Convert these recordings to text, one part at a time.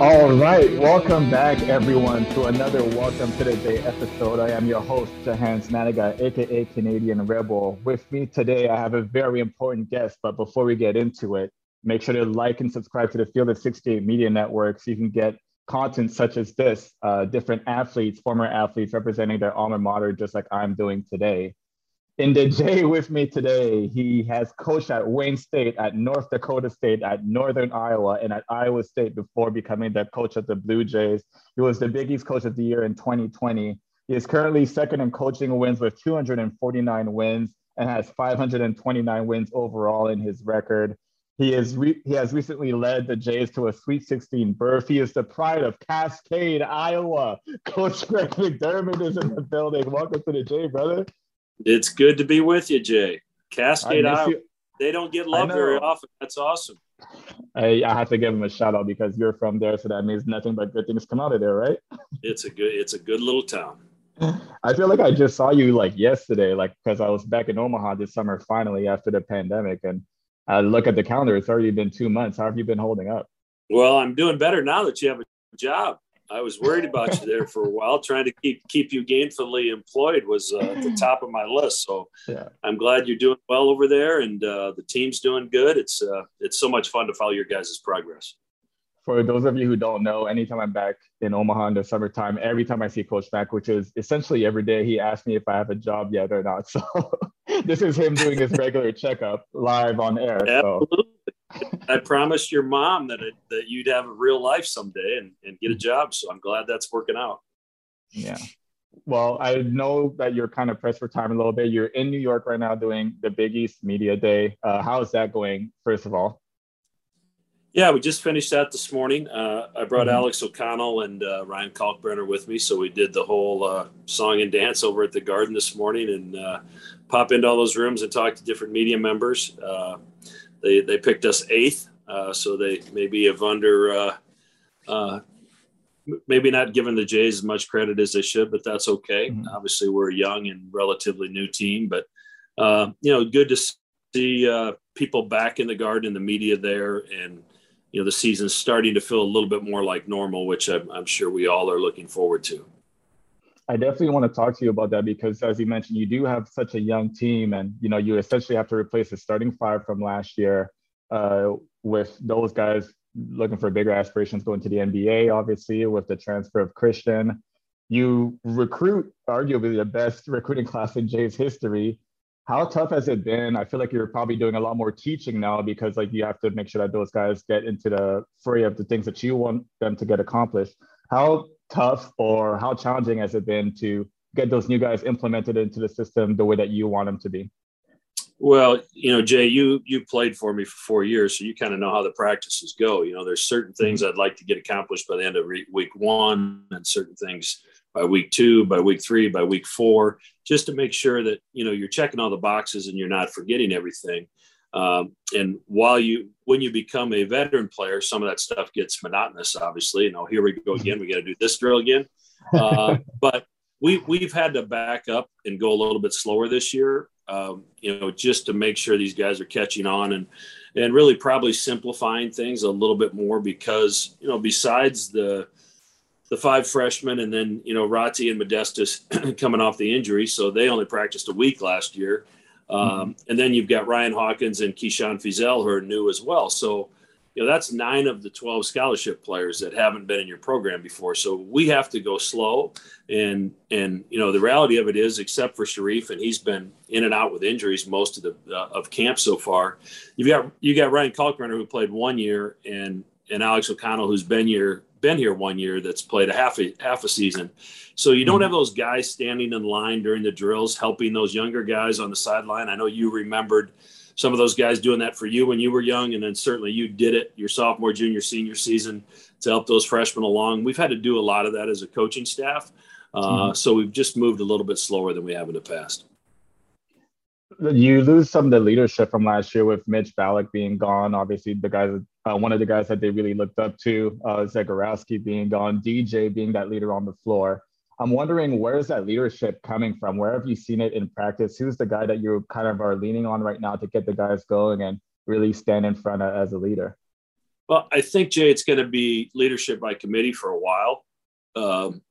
All right, welcome back, everyone, to another Welcome to the Day episode. I am your host, Jahenns Manigat, aka Canadian Rebel. With me today, I have a very important guest. But before we get into it, make sure to like and subscribe to the Field of 68 Media Network so you can get content such as this uh, different athletes, former athletes representing their alma mater, just like I'm doing today. In the J with me today, he has coached at Wayne State, at North Dakota State, at Northern Iowa, and at Iowa State before becoming the coach of the Blue Jays. He was the Big East Coach of the Year in 2020. He is currently second in coaching wins with 249 wins and has 529 wins overall in his record. He is re- he has recently led the Jays to a Sweet 16 berth. He is the pride of Cascade, Iowa. Coach Greg McDermott is in the building. Welcome to the J, brother. It's good to be with you, Jay. Cascade, Iowa. They don't get love very often. That's awesome. I, I have to give them a shout out because you're from there, so that means nothing but good things come out of there, right? It's a good, it's a good little town. I feel like I just saw you like yesterday, like because I was back in Omaha this summer finally after the pandemic, and I look at the calendar. It's already been two months. How have you been holding up? Well, I'm doing better now that you have a job. I was worried about you there for a while. Trying to keep keep you gainfully employed was uh, at the top of my list. So yeah. I'm glad you're doing well over there, and uh, the team's doing good. It's uh, it's so much fun to follow your guys' progress. For those of you who don't know, anytime I'm back in Omaha in the summertime, every time I see Coach Mack, which is essentially every day, he asks me if I have a job yet or not. So this is him doing his regular checkup live on air. Absolutely. So I promised your mom that it, that you'd have a real life someday and, and get a job. So I'm glad that's working out. Yeah. Well, I know that you're kind of pressed for time a little bit. You're in New York right now doing the Big East Media Day. Uh, how is that going, first of all? Yeah, we just finished that this morning. Uh, I brought mm-hmm. Alex O'Connell and uh, Ryan Kalkbrenner with me, so we did the whole uh, song and dance over at the Garden this morning, and uh, pop into all those rooms and talk to different media members. They they picked us eighth, uh, so they maybe have under uh, uh, maybe not given the Jays as much credit as they should, but that's okay. Mm-hmm. Obviously, we're a young and relatively new team, but uh, you know, good to see uh, people back in the garden, the media there, and you know, the season's starting to feel a little bit more like normal, which I'm, I'm sure we all are looking forward to. I definitely want to talk to you about that because, as you mentioned, you do have such a young team, and you know you essentially have to replace the starting five from last year uh, with those guys looking for bigger aspirations going to the NBA. Obviously, with the transfer of Christian, you recruit arguably the best recruiting class in Jay's history. How tough has it been? I feel like you're probably doing a lot more teaching now because like you have to make sure that those guys get into the fray of the things that you want them to get accomplished. How tough or how challenging has it been to get those new guys implemented into the system the way that you want them to be? Well, you know, Jay, you you played for me for four years, so you kind of know how the practices go. You know, there's certain things mm-hmm. I'd like to get accomplished by the end of week one, and certain things by week two, by week three, by week four, just to make sure that you know you're checking all the boxes and you're not forgetting everything. Um, and while you, when you become a veteran player, some of that stuff gets monotonous. Obviously, you know, here we go again. We got to do this drill again. Uh, but we we've had to back up and go a little bit slower this year. Um, you know, just to make sure these guys are catching on and and really probably simplifying things a little bit more because you know besides the the five freshmen and then you know Rati and Modestas coming off the injury, so they only practiced a week last year. Um. And then you've got Ryan Hawkins and Keyshawn Feazell who are new as well. So, you know, that's nine of the 12 scholarship players that haven't been in your program before. So we have to go slow. And, and, you know, the reality of it is, except for Sharif, and he's been in and out with injuries most of the, uh, of camp so far. You've got, you got Ryan Kalkbrenner who played one year and, and Alex O'Connell, who's been here been here one year that's played a half a half a season. So you don't mm-hmm. have those guys standing in line during the drills helping those younger guys on the sideline. I know you remembered some of those guys doing that for you when you were young, and then certainly you did it your sophomore, junior, senior season to help those freshmen along. We've had to do a lot of that as a coaching staff, uh, mm-hmm. so we've just moved a little bit slower than we have in the past. You lose some of the leadership from last year with Mitch Ballock being gone. Obviously, the guys uh, one of the guys that they really looked up to, uh, Zegarowski being gone, DJ being that leader on the floor. I'm wondering where is that leadership coming from? Where have you seen it in practice? Who's the guy that you kind of are leaning on right now to get the guys going and really stand in front of, as a leader? Well, I think Jay, it's going to be leadership by committee for a while. Um,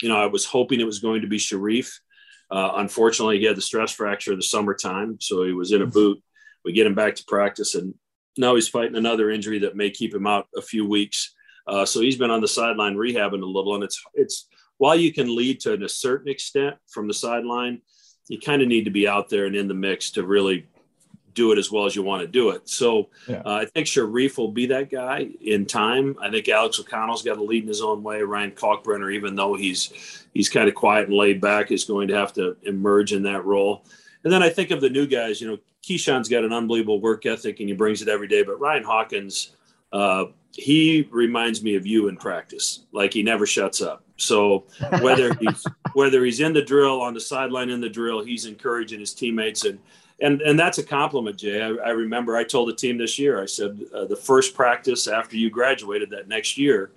you know, I was hoping it was going to be Sharif. Uh, unfortunately, he had the stress fracture in the summertime, so he was in a boot. We get him back to practice, and now he's fighting another injury that may keep him out a few weeks. Uh, so he's been on the sideline rehabbing a little, and it's it's while you can lead to a certain extent from the sideline, you kind of need to be out there and in the mix to really do it as well as you want to do it. So yeah. uh, I think Sharif will be that guy in time. I think Alex O'Connell's got to lead in his own way. Ryan Kalkbrenner, even though he's he's kind of quiet and laid back, is going to have to emerge in that role. And then I think of the new guys. You know, Keyshawn's got an unbelievable work ethic and he brings it every day. But Ryan Hawkins, uh, he reminds me of you in practice. Like he never shuts up. So whether he's whether he's in the drill on the sideline in the drill, he's encouraging his teammates and and and that's a compliment, Jay. I, I remember I told the team this year. I said uh, the first practice after you graduated that next year,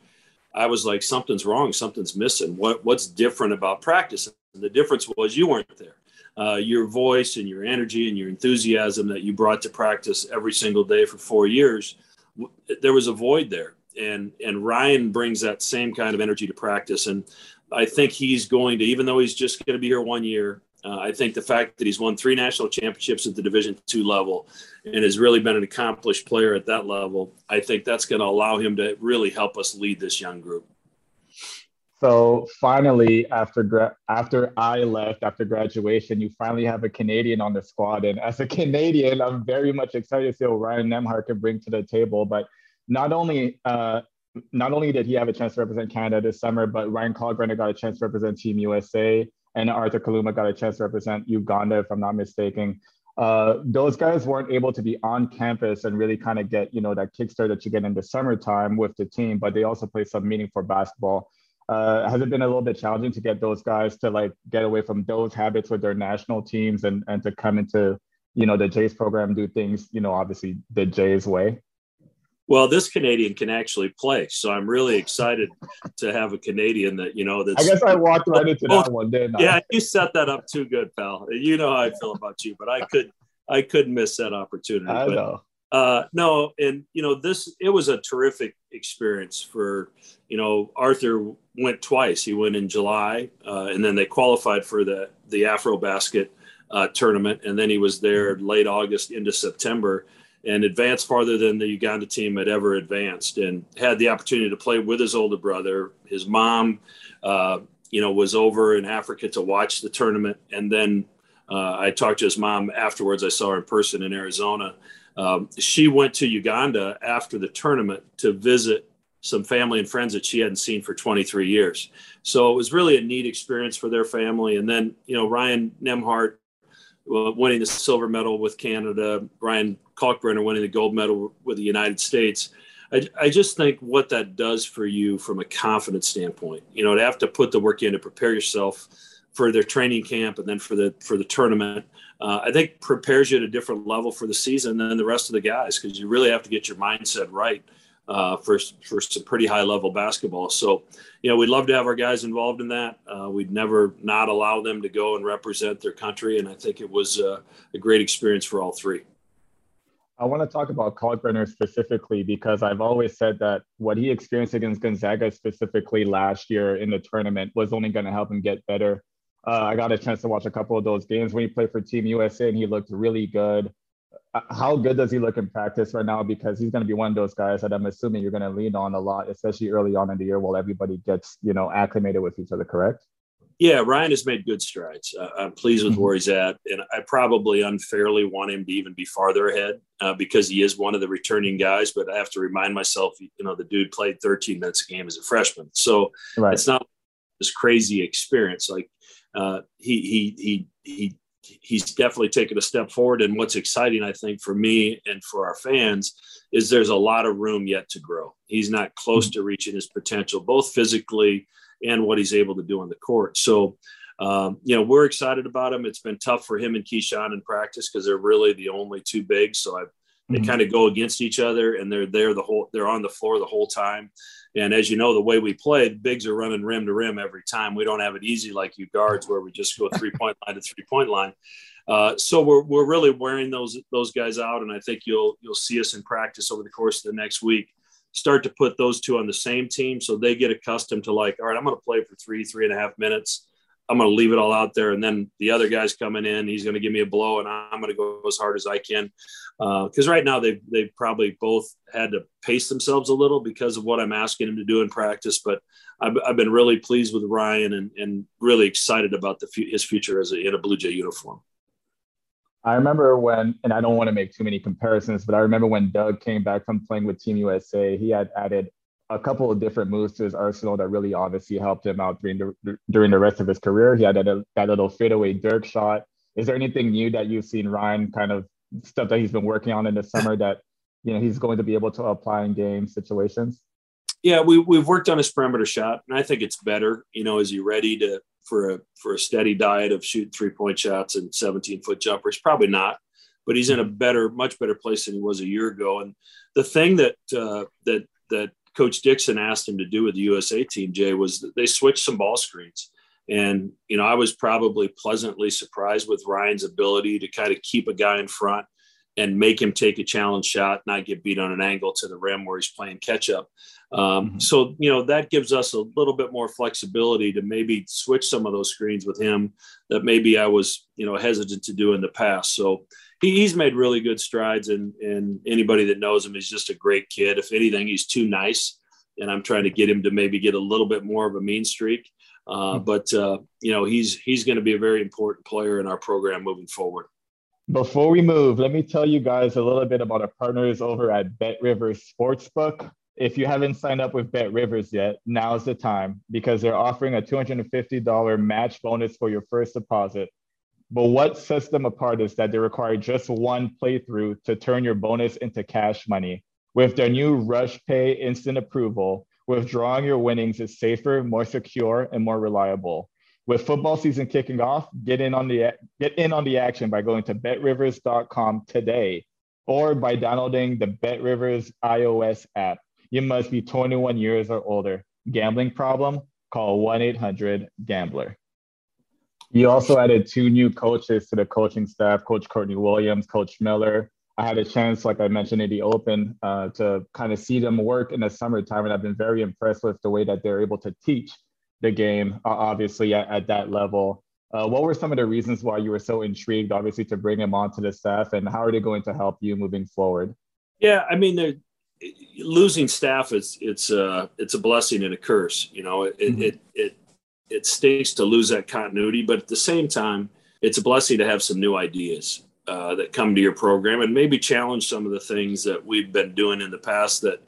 I was like, something's wrong, something's missing. What what's different about practice? And the difference was you weren't there. Uh, your voice and your energy and your enthusiasm that you brought to practice every single day for four years, there was a void there. And and Ryan brings that same kind of energy to practice. And I think he's going to, even though he's just going to be here one year, uh, I think the fact that he's won three national championships at the Division two level and has really been an accomplished player at that level, I think that's going to allow him to really help us lead this young group. So finally, after gra- after I left after graduation, you finally have a Canadian on the squad, and as a Canadian, I'm very much excited to see what Ryan Nembhard can bring to the table. But not only uh, not only did he have a chance to represent Canada this summer, but Ryan Kalkbrenner got a chance to represent Team USA and Arthur Kaluma got a chance to represent Uganda, if I'm not mistaken. Uh, those guys weren't able to be on campus and really kind of get, you know, that kickstart that you get in the summertime with the team, but they also play some meaningful basketball. Uh, has it been a little bit challenging to get those guys to like get away from those habits with their national teams and, and to come into, you know, the Jays program, do things, you know, obviously the Jays way? Well, this Canadian can actually play, so I'm really excited to have a Canadian that you know. That's I guess I walked right into that one, didn't I? Yeah, you set that up too good, pal. You know how I feel about you, but I could, I couldn't miss that opportunity. I but, know. Uh, no, and you know this. It was a terrific experience for you know Arthur went twice. He went in July, uh, and then they qualified for the the Afro Basket uh, tournament, and then he was there late August into September and advanced farther than the Uganda team had ever advanced, and had the opportunity to play with his older brother. His mom, uh, you know, was over in Africa to watch the tournament, and then uh, I talked to his mom afterwards. I saw her in person in Arizona. Um, she went to Uganda after the tournament to visit some family and friends that she hadn't seen for 23 years. So it was really a neat experience for their family. And then, you know, Ryan Nembhard uh, winning the silver medal with Canada, Ryan Kalkbrenner winning the gold medal with the United States. I, I, just think what that does for you from a confidence standpoint, you know, to have to put the work in to prepare yourself for their training camp and then for the for the tournament, uh, I think prepares you at a different level for the season than the rest of the guys because you really have to get your mindset right uh, for for some pretty high level basketball. So, you know, we'd love to have our guys involved in that. Uh, we'd never not allow them to go and represent their country, and I think it was uh, a great experience for all three. I want to talk about Kalkbrenner specifically because I've always said that what he experienced against Gonzaga specifically last year in the tournament was only going to help him get better. Uh, I got a chance to watch a couple of those games when he played for Team USA and he looked really good. How good does he look in practice right now? Because he's going to be one of those guys that I'm assuming you're going to lean on a lot, especially early on in the year while everybody gets, you know, acclimated with each other, correct? Yeah, Ryan has made good strides. Uh, I'm pleased with mm-hmm. where he's at, and I probably unfairly want him to even be farther ahead uh, because he is one of the returning guys. But I have to remind myself, you know, the dude played 13 minutes a game as a freshman, so right. it's not this crazy experience. Like uh, he he he he he's definitely taken a step forward. And what's exciting, I think, for me and for our fans is there's a lot of room yet to grow. He's not close to reaching his potential, both physically and what he's able to do on the court. So, um, you know, we're excited about him. It's been tough for him and Keyshawn in practice because they're really the only two bigs. So I've, they mm-hmm. kind of go against each other and they're there the whole, they're on the floor the whole time. And as you know, the way we play, bigs are running rim to rim every time. We don't have it easy like you guards where we just go three point line to three point line. Uh, so we're, we're really wearing those those guys out, and I think you'll you'll see us in practice over the course of the next week start to put those two on the same team so they get accustomed to like, all right, I'm going to play for three, three and a half minutes. I'm going to leave it all out there. And then the other guy's coming in, he's going to give me a blow and I'm going to go as hard as I can. Because uh, right now they've, they've probably both had to pace themselves a little because of what I'm asking them to do in practice. But I've, I've been really pleased with Ryan and, and really excited about the, his future as a, in a Blue Jay uniform. I remember when, and I don't want to make too many comparisons, but I remember when Doug came back from playing with Team USA, he had added a couple of different moves to his arsenal that really obviously helped him out during the during the rest of his career. He had that, that little fadeaway Dirk shot. Is there anything new that you've seen Ryan kind of stuff that he's been working on in the summer that you know he's going to be able to apply in game situations? Yeah, we we've worked on his perimeter shot, and I think it's better. You know, is he ready to for a for a steady diet of shooting three point shots and 17 foot jumpers? Probably not, but he's in a better, much better place than he was a year ago. And the thing that uh, that that Coach Dixon asked him to do with the USA team, Jay, was they switched some ball screens. And you know, I was probably pleasantly surprised with Ryan's ability to kind of keep a guy in front and make him take a challenge shot, not get beat on an angle to the rim where he's playing catch up. Um, mm-hmm. So, you know, that gives us a little bit more flexibility to maybe switch some of those screens with him that maybe I was, you know, hesitant to do in the past. So he, he's made really good strides and, and anybody that knows him, he's just a great kid. If anything, he's too nice. And I'm trying to get him to maybe get a little bit more of a mean streak. Uh, mm-hmm. but uh, you know, he's, he's going to be a very important player in our program moving forward. Before we move, let me tell you guys a little bit about our partners over at Bet Rivers Sportsbook. If you haven't signed up with Bet Rivers yet, now's the time because they're offering a $250 match bonus for your first deposit. But what sets them apart is that they require just one playthrough to turn your bonus into cash money. With their new Rush Pay instant approval, withdrawing your winnings is safer, more secure, and more reliable. With football season kicking off, get in on the get in on the action by going to betrivers.com today or by downloading the BetRivers iOS app. You must be 21 years or older. Gambling problem? Call 1-800-GAMBLER. You also added two new coaches to the coaching staff, Coach Courtney Williams, Coach Miller. I had a chance, like I mentioned in the open, uh, to kind of see them work in the summertime, and I've been very impressed with the way that they're able to teach the game, uh, obviously at, at, that level. Uh, what were some of the reasons why you were so intrigued, obviously, to bring him onto the staff, and how are they going to help you moving forward? Yeah, I mean, losing staff is it's a uh, it's a blessing and a curse. You know, it mm-hmm. it it it stinks to lose that continuity, but at the same time, it's a blessing to have some new ideas uh, that come to your program and maybe challenge some of the things that we've been doing in the past that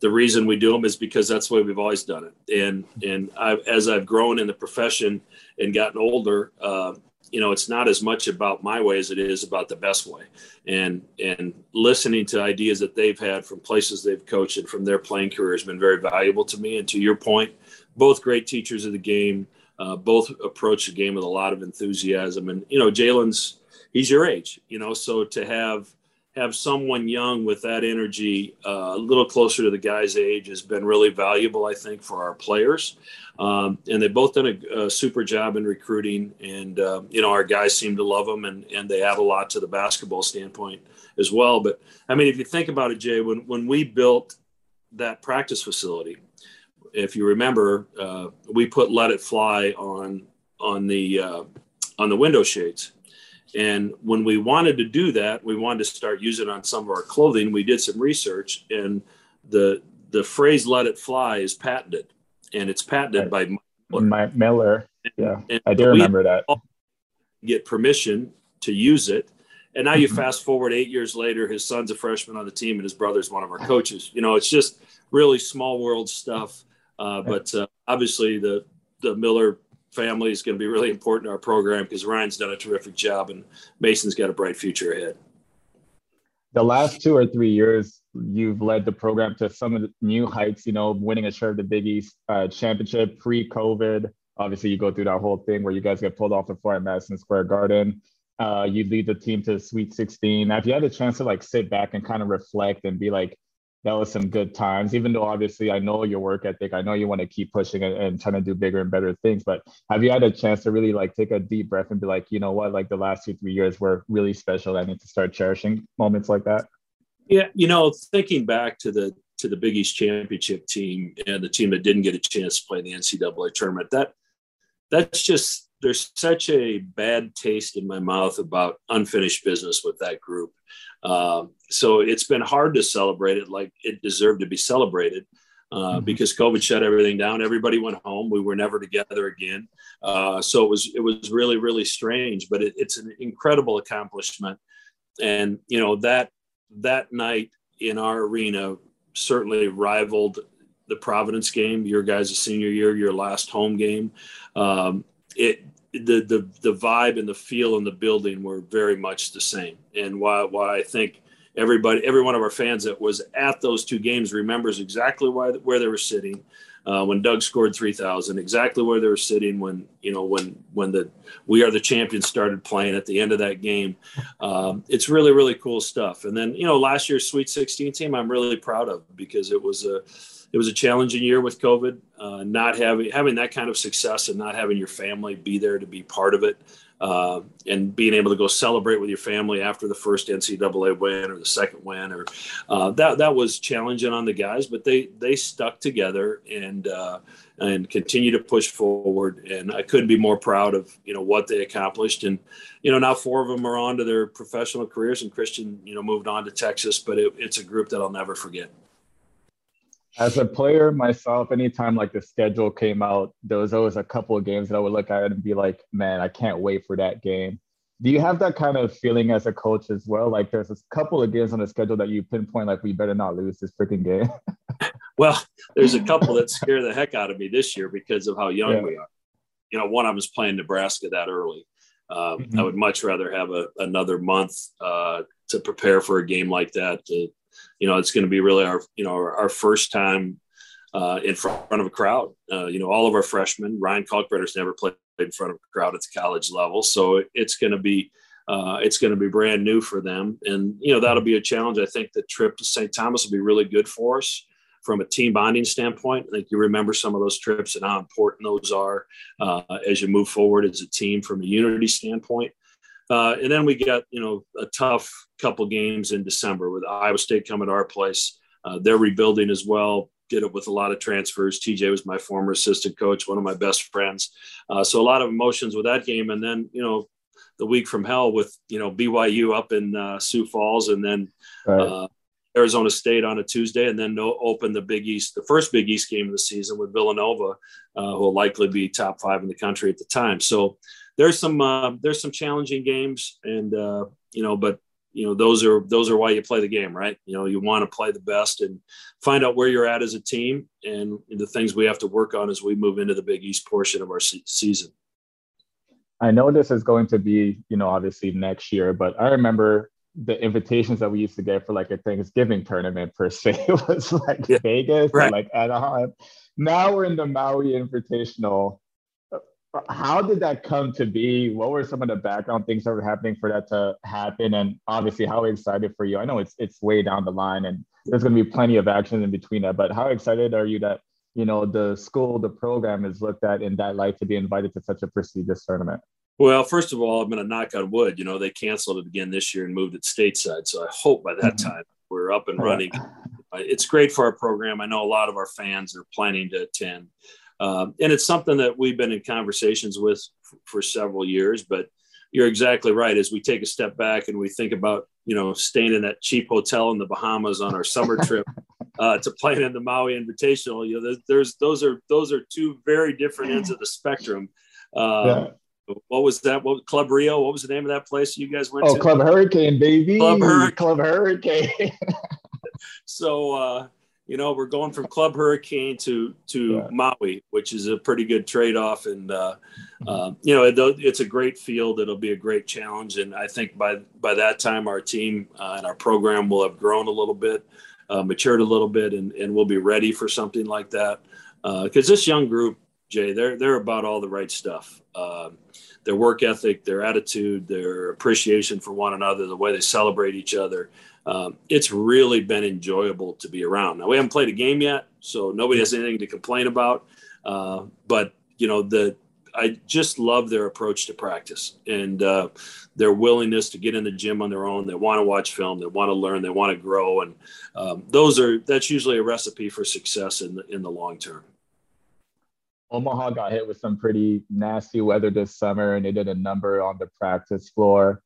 the reason we do them is because that's the way we've always done it. And and I've, as I've grown in the profession and gotten older, uh, you know, it's not as much about my way as it is about the best way. And and listening to ideas that they've had from places they've coached and from their playing career has been very valuable to me. And to your point, both great teachers of the game. Uh, both approach the game with a lot of enthusiasm. And you know, Jalen's he's your age, you know, so to have have someone young with that energy, uh, a little closer to the guy's age, has been really valuable, I think, for our players. Um, and they've both done a, a, super job in recruiting. And, uh, you know, our guys seem to love them and, and they add a lot to the basketball standpoint as well. But I mean, if you think about it, Jay, when, when we built that practice facility, if you remember, uh, we put "Let It Fly" on on the uh, on the window shades, and when we wanted to do that, we wanted to start using it on some of our clothing. We did some research, and the the phrase "let it fly" is patented, and it's patented right. by Miller. Miller. Yeah, and I do remember that. Get permission to use it, and now you mm-hmm. fast forward eight years later. His son's a freshman on the team, and his brother's one of our coaches. You know, it's just really small world stuff. Uh, but uh, obviously, the the Miller family is going to be really important to our program because Ryan's done a terrific job and Mason's got a bright future ahead. The last two or three years, you've led the program to some of the new heights, you know, winning a share of the Big East uh, championship pre COVID. Obviously, you go through that whole thing where you guys get pulled off the floor at Madison Square Garden. Uh, you lead the team to Sweet 16. Now, if you had a chance to like sit back and kind of reflect and be like, that was some good times. Even though obviously I know your work ethic, I know you want to keep pushing and, and, trying to do bigger and better things. But have you had a chance to really like take a deep breath and be like, you know what, like the last two three years were really special. I need to start cherishing moments like that. Yeah, you know, thinking back to the to the Big East championship team and the team that didn't get a chance to play in the NCAA tournament. That that's just there's such a bad taste in my mouth about unfinished business with that group. Um, so it's been hard to celebrate it like it deserved to be celebrated. Uh, mm-hmm. because COVID shut everything down. Everybody went home. We were never together again. Uh, so it was it was really really strange, but it, it's an incredible accomplishment. And you know that that night in our arena certainly rivaled the Providence game. Your guys' senior year, your last home game. Um, it the the the vibe and the feel in the building were very much the same. And why why I think everybody every one of our fans that was at those two games remembers exactly why where they were sitting uh, when Doug scored 3000 exactly where they were sitting when you know when when the we are the champions started playing at the end of that game um, it's really really cool stuff and then you know last year's sweet 16 team i'm really proud of because it was a it was a challenging year with COVID, uh, not having having that kind of success and not having your family be there to be part of it, uh, and being able to go celebrate with your family after the first NCAA win or the second win, or uh, that that was challenging on the guys, but they they stuck together and uh, and continue to push forward. And I couldn't be more proud of you know what they accomplished. And you know now four of them are on to their professional careers, and Christian you know moved on to Texas, but it, it's a group that I'll never forget as a player myself, anytime like the schedule came out, there was always a couple of games that I would look at and be like, man, I can't wait for that game. Do you have that kind of feeling as a coach as well? Like there's a couple of games on the schedule that you pinpoint, like we better not lose this freaking game. well, there's a couple that scare the heck out of me this year because of how young yeah. we are. You know, one of them is playing Nebraska that early. Um, mm-hmm. I would much rather have a, another month uh, to prepare for a game like that to you know, it's going to be really our, you know, our, our first time uh, in front of a crowd. Uh, you know, all of our freshmen, Ryan Kalkbrenner's never played in front of a crowd at the college level. So it's going to be, uh, it's going to be brand new for them. And, you know, that'll be a challenge. I think the trip to St. Thomas will be really good for us from a team bonding standpoint. I think you remember some of those trips and how important those are uh, as you move forward as a team from a unity standpoint. Uh, and then we got you know a tough couple games in December with Iowa State coming to our place. Uh, they're rebuilding as well. Did it with a lot of transfers. TJ was my former assistant coach, one of my best friends. Uh, so a lot of emotions with that game. And then you know the week from hell with you know BYU up in uh, Sioux Falls, and then right. Uh, Arizona State on a Tuesday, and then no, open the Big East, the first Big East game of the season with Villanova, uh, who will likely be top five in the country at the time. So there's some uh, there's some challenging games, and uh, you know, but you know those are those are why you play the game, right? You know, you want to play the best and find out where you're at as a team, and the things we have to work on as we move into the Big East portion of our se- season. I know this is going to be, you know, obviously next year, but I remember the invitations that we used to get for like a Thanksgiving tournament per se was like yeah, Vegas right. like Anaheim. Now we're in the Maui Invitational how did that come to be? What were some of the background things that were happening for that to happen? And obviously, how excited for you? I know it's it's way down the line, and there's going to be plenty of action in between that. But how excited are you that you know the school, the program is looked at in that light to be invited to such a prestigious tournament? Well, first of all, I'm going to knock on wood. You know, they canceled it again this year and moved it stateside. So I hope by that mm-hmm. time we're up and running. It's great for our program. I know a lot of our fans are planning to attend. Um, and it's something that we've been in conversations with f- for several years. But you're exactly right. As we take a step back and we think about, you know, staying in that cheap hotel in the Bahamas on our summer trip uh, to playing in the Maui Invitational, you know, there's, there's, those are those are two very different ends of the spectrum. Uh, yeah what was that? What Club Rio? What was the name of that place you guys went to? oh, to? Club Hurricane, baby. Club Hurricane. Club Hurricane. so uh, you know, we're going from Club Hurricane to to yeah. Maui, which is a pretty good trade off, and uh, uh, you know, it, it's a great field. It'll be a great challenge, and I think by by that time, our team uh, and our program will have grown a little bit, uh, matured a little bit, and and we'll be ready for something like that. Because uh, this young group, Jay, they're they're about all the right stuff. Um, their work ethic, their attitude, their appreciation for one another, the way they celebrate each other um, it's really been enjoyable to be around. Now we haven't played a game yet, so nobody has anything to complain about. Uh, but you know, the I just love their approach to practice and uh, their willingness to get in the gym on their own. They want to watch film, they want to learn, they want to grow, and um, those are that's usually a recipe for success in the in the long term. Omaha got hit with some pretty nasty weather this summer, and they did a number on the practice floor.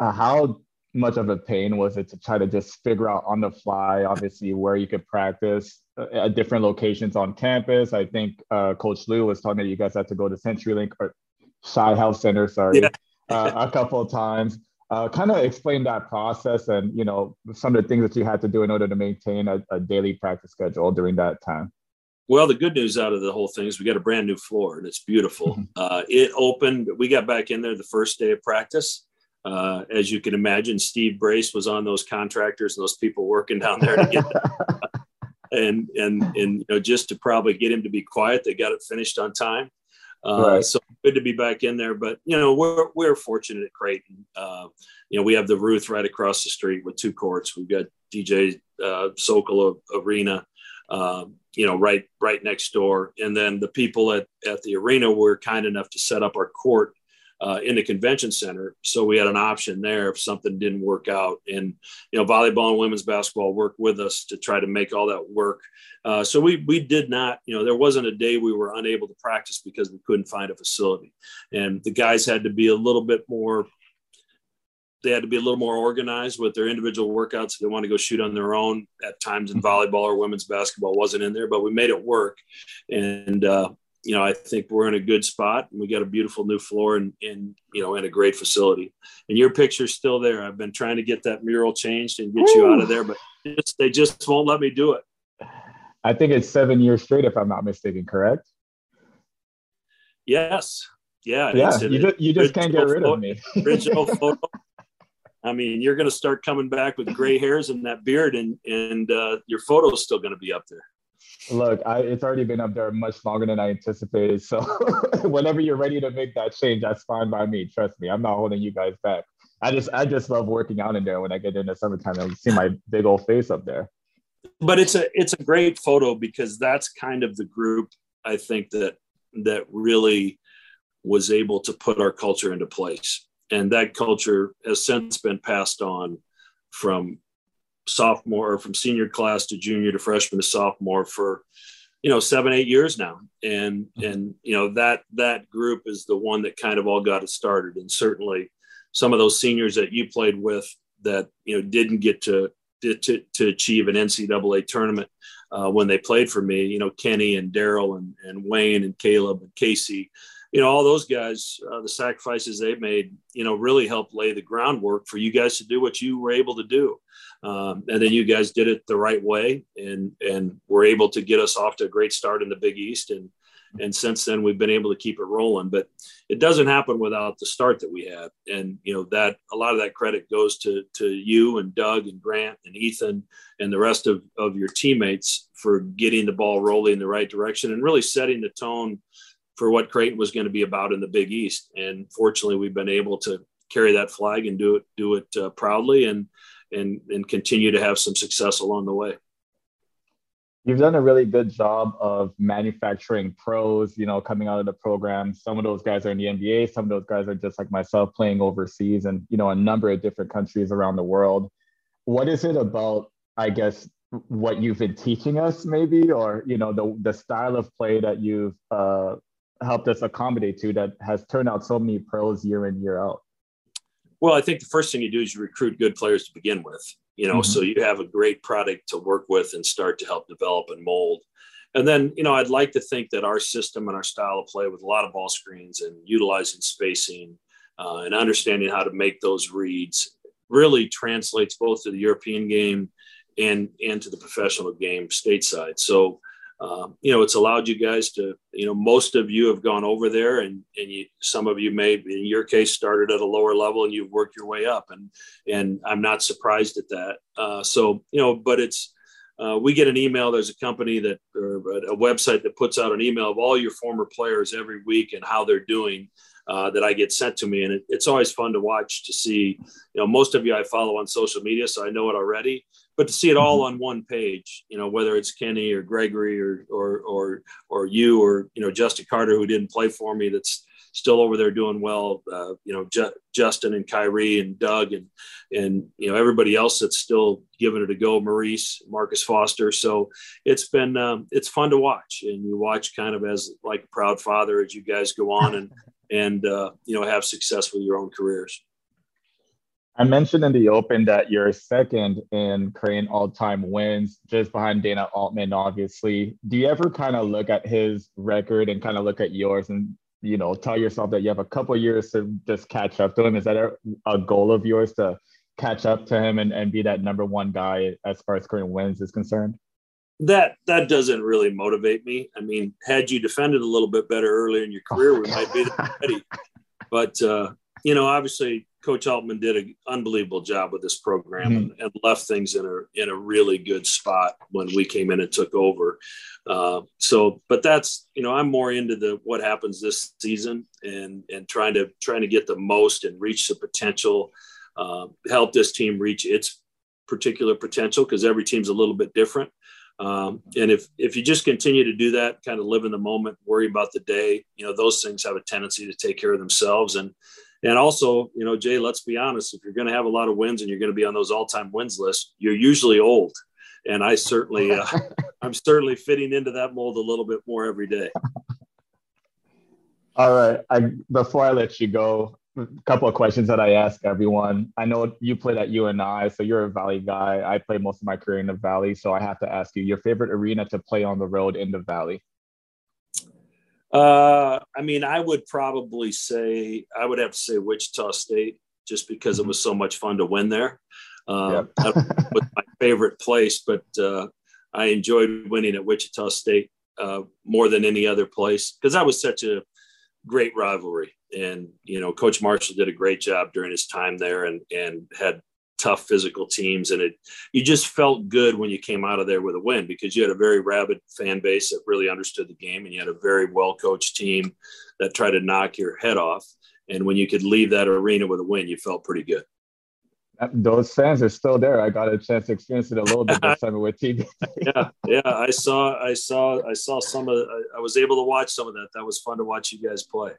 Uh, how much of a pain was it to try to just figure out on the fly, obviously, where you could practice uh, at different locations on campus? I think uh, Coach Lou was talking that you guys had to go to CenturyLink or CHI Health Center, sorry, yeah. uh, a couple of times. Uh, kind of explain that process and you know some of the things that you had to do in order to maintain a, a daily practice schedule during that time. Well, the good news out of the whole thing is we got a brand new floor and it's beautiful. Uh, it opened. We got back in there the first day of practice uh, as you can imagine, Steve Brace was on those contractors and those people working down there to get that. and and and you know just to probably get him to be quiet, they got it finished on time. Uh, right. So good to be back in there. But you know we're we're fortunate at Creighton. Uh, you know we have the Ruth right across the street with two courts. We've got DJ uh, Sokol Arena. Um, you know, right right next door, and then the people at, at the arena were kind enough to set up our court uh, in the convention center. So we had an option there if something didn't work out. And you know, volleyball and women's basketball worked with us to try to make all that work. Uh, so we we did not, you know, there wasn't a day we were unable to practice because we couldn't find a facility, and the guys had to be a little bit more. They had to be a little more organized with their individual workouts. They want to go shoot on their own at times in volleyball or women's basketball wasn't in there, but we made it work. And uh, you know, I think we're in a good spot and we got a beautiful new floor and, and you know, and a great facility. And your picture's still there. I've been trying to get that mural changed and get Ooh. you out of there, but just, they just won't let me do it. I think it's seven years straight, if I'm not mistaken, correct? Yes. Yeah. Yeah. You just, you just can't get rid photo, of me. original photo. I mean, you're going to start coming back with gray hairs and that beard, and and uh, your photo is still going to be up there. Look, I, it's already been up there much longer than I anticipated. So whenever you're ready to make that change, that's fine by me. Trust me, I'm not holding you guys back. I just I just love working out in there when I get in the summertime and see my big old face up there. But it's a it's a great photo because that's kind of the group I think that that really was able to put our culture into place. And that culture has since been passed on from sophomore or from senior class to junior to freshman to sophomore for you know seven eight years now and mm-hmm. and you know that that group is the one that kind of all got it started and certainly some of those seniors that you played with that you know didn't get to to, to achieve an ncaa tournament uh, when they played for me you know kenny and daryl and, and wayne and caleb and casey you know all those guys uh, the sacrifices they made you know really helped lay the groundwork for you guys to do what you were able to do. Um, and then you guys did it the right way and and were able to get us off to a great start in the big east. And and since then we've been able to keep it rolling but it doesn't happen without the start that we had. And you know that a lot of that credit goes to to you and doug and grant and ethan and the rest of, of your teammates for getting the ball rolling in the right direction and really setting the tone for what Creighton was going to be about in the Big East. And fortunately, we've been able to carry that flag and do it do it uh, proudly and and and continue to have some success along the way. You've done a really good job of manufacturing pros, you know, coming out of the program. Some of those guys are in the NBA, some of those guys are just like myself playing overseas and, you know, a number of different countries around the world. What is it about, I guess, what you've been teaching us maybe, or, you know, the, the style of play that you've uh, helped us accommodate to that has turned out so many pros year in year out? Well, I think the first thing you do is you recruit good players to begin with. You know, mm-hmm. so you have a great product to work with and start to help develop and mold. And then, you know, I'd like to think that our system and our style of play with a lot of ball screens and utilizing spacing uh, and understanding how to make those reads really translates both to the European game and and to the professional game stateside. So um, you know, it's allowed you guys to, you know, most of you have gone over there and, and you, some of you may, in your case, started at a lower level and you've worked your way up. And, and I'm not surprised at that. Uh, so, you know, but it's, uh, we get an email. There's a company that, or a website that puts out an email of all your former players every week and how they're doing. Uh, that I get sent to me, and it, it's always fun to watch to see. You know, most of you I follow on social media, so I know it already but to see it all mm-hmm. on one page, you know, whether it's Kenny or Gregory or or or or you or you know Justin Carter who didn't play for me, that's still over there doing well. Uh, you know, Ju- Justin and Khyri and Doug and and you know everybody else that's still giving it a go. Maurice, Marcus Foster. So it's been um, it's fun to watch, and you watch kind of as like a proud father as you guys go on and and uh, you know have success with your own careers. I mentioned in the open that you're second in Creighton all-time wins, just behind Dana Altman, obviously. Do you ever kind of look at his record and kind of look at yours and you know tell yourself that you have a couple years to just catch up to him? Is that a, a goal of yours to catch up to him and, and be that number one guy as far as Creighton wins is concerned? that that doesn't really motivate me. I mean, had you defended a little bit better earlier in your career, we might be ready. But uh, you know, obviously, Coach Altman did an unbelievable job with this program mm-hmm. and, and, left things in a in a really good spot when we came in and took over. Uh, so, but that's you know, I'm more into the what happens this season and and trying to trying to get the most and reach the potential, uh, help this team reach its particular potential because every team's a little bit different. Um, and if if you just continue to do that, kind of live in the moment, worry about the day, you know, those things have a tendency to take care of themselves. And and also, you know, Jay, let's be honest, if you're going to have a lot of wins and you're going to be on those all-time wins list, you're usually old. And I certainly, uh, I'm certainly fitting into that mold a little bit more every day. All right. I, before I let you go, a couple of questions that I ask everyone. I know you played at UNI, so you're a Valley guy. I played most of my career in the Valley, so I have to ask you your favorite arena to play on the road in the Valley. Uh, I mean, I would probably say I would have to say Wichita State, just because it mm-hmm. was so much fun to win there. Uh, yep. was my favorite place, but uh, I enjoyed winning at Wichita State uh, more than any other place because that was such a great rivalry. And you know, Coach Marshall did a great job during his time there, and and had tough physical teams and it you just felt good when you came out of there with a win because you had a very rabid fan base that really understood the game and you had a very well coached team that tried to knock your head off and when you could leave that arena with a win you felt pretty good those fans are still there. I got a chance to experience it a little bit this summer with TV. yeah, yeah. I saw, I saw, I saw some of. I, I was able to watch some of that. That was fun to watch you guys play.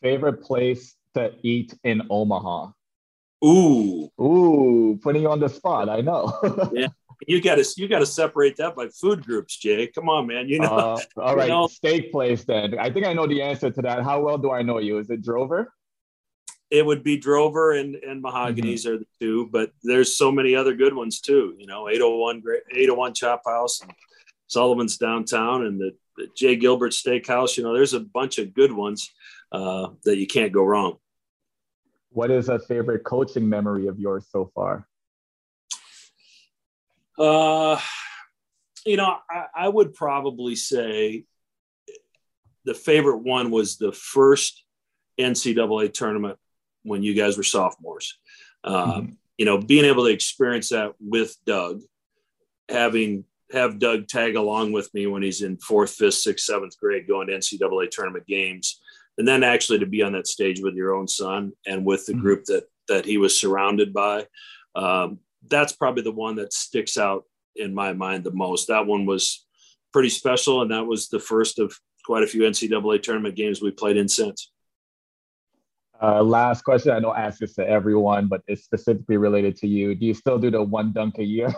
Favorite place to eat in Omaha? Ooh, ooh, putting you on the spot. I know. yeah, you got to you got to separate that by food groups, Jay. Come on, man. You know. Uh, all right, know. steak place. Then I think I know the answer to that. How well do I know you? Is it Drover? It would be Drover and and Mahogany's mm-hmm. are the two, but there's so many other good ones too. You know, 801 801 Chop House and Sullivan's downtown and the, the Jay Gilbert Steakhouse. You know, there's a bunch of good ones uh, that you can't go wrong. What is a favorite coaching memory of yours so far? Uh, you know, I, I would probably say the favorite one was the first NCAA tournament when you guys were sophomores. Um, mm-hmm. You know, being able to experience that with Doug, having have Doug tag along with me when he's in fourth, fifth, sixth, seventh grade going to NCAA tournament games and then actually to be on that stage with your own son and with the mm-hmm. group that that he was surrounded by um, that's probably the one that sticks out in my mind the most. That one was pretty special and that was the first of quite a few ncaa tournament games we played in since. Uh, last question i don't ask this to everyone but it's specifically related to you. Do you still do the one dunk a year?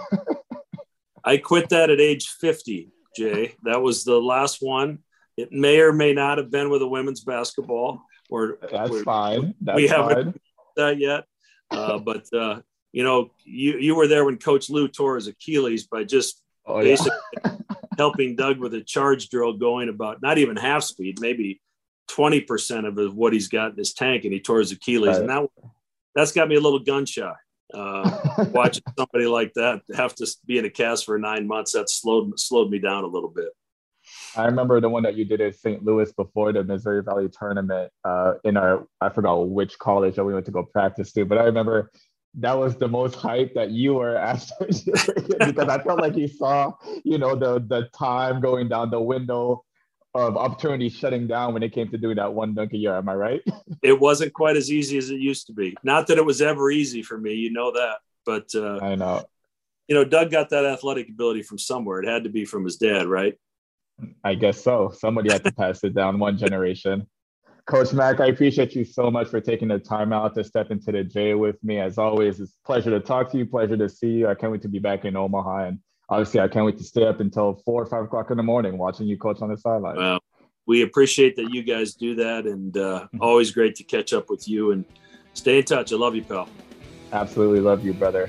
I quit that at age 50 jay. That was the last one it may or may not have been with a women's basketball. Or that's fine. That's we haven't that yet. Uh, but uh, you know, you you were there when Coach Lou tore his Achilles by just oh, basically yeah. helping Doug with a charge drill going about not even half speed, maybe twenty percent of what he's got in his tank, and he tore his Achilles, right. and that that's got me a little gun shy. Uh, watching somebody like that have to be in a cast for nine months that slowed slowed me down a little bit. I remember the one that you did at St. Louis before the Missouri Valley tournament uh, in our, I forgot which college that we went to go practice to, but I remember that was the most hype that you were after because I felt like you saw, you know, the the time going down the window of opportunity shutting down when it came to doing that one dunk a year. Am I right? It wasn't quite as easy as it used to be. Not that it was ever easy for me, you know that, but uh, I know you know, Doug got that athletic ability from somewhere. It had to be from his dad, right? I guess so. Somebody had to pass it down one generation. Coach Mack, I appreciate you so much for taking the time out to step into the J with me. As always, it's a pleasure to talk to you, pleasure to see you. I can't wait to be back in Omaha. And obviously, I can't wait to stay up until four or five o'clock in the morning watching you coach on the sideline. Well, we appreciate that you guys do that. And uh, mm-hmm. always great to catch up with you and stay in touch. I love you, pal. Absolutely love you, brother.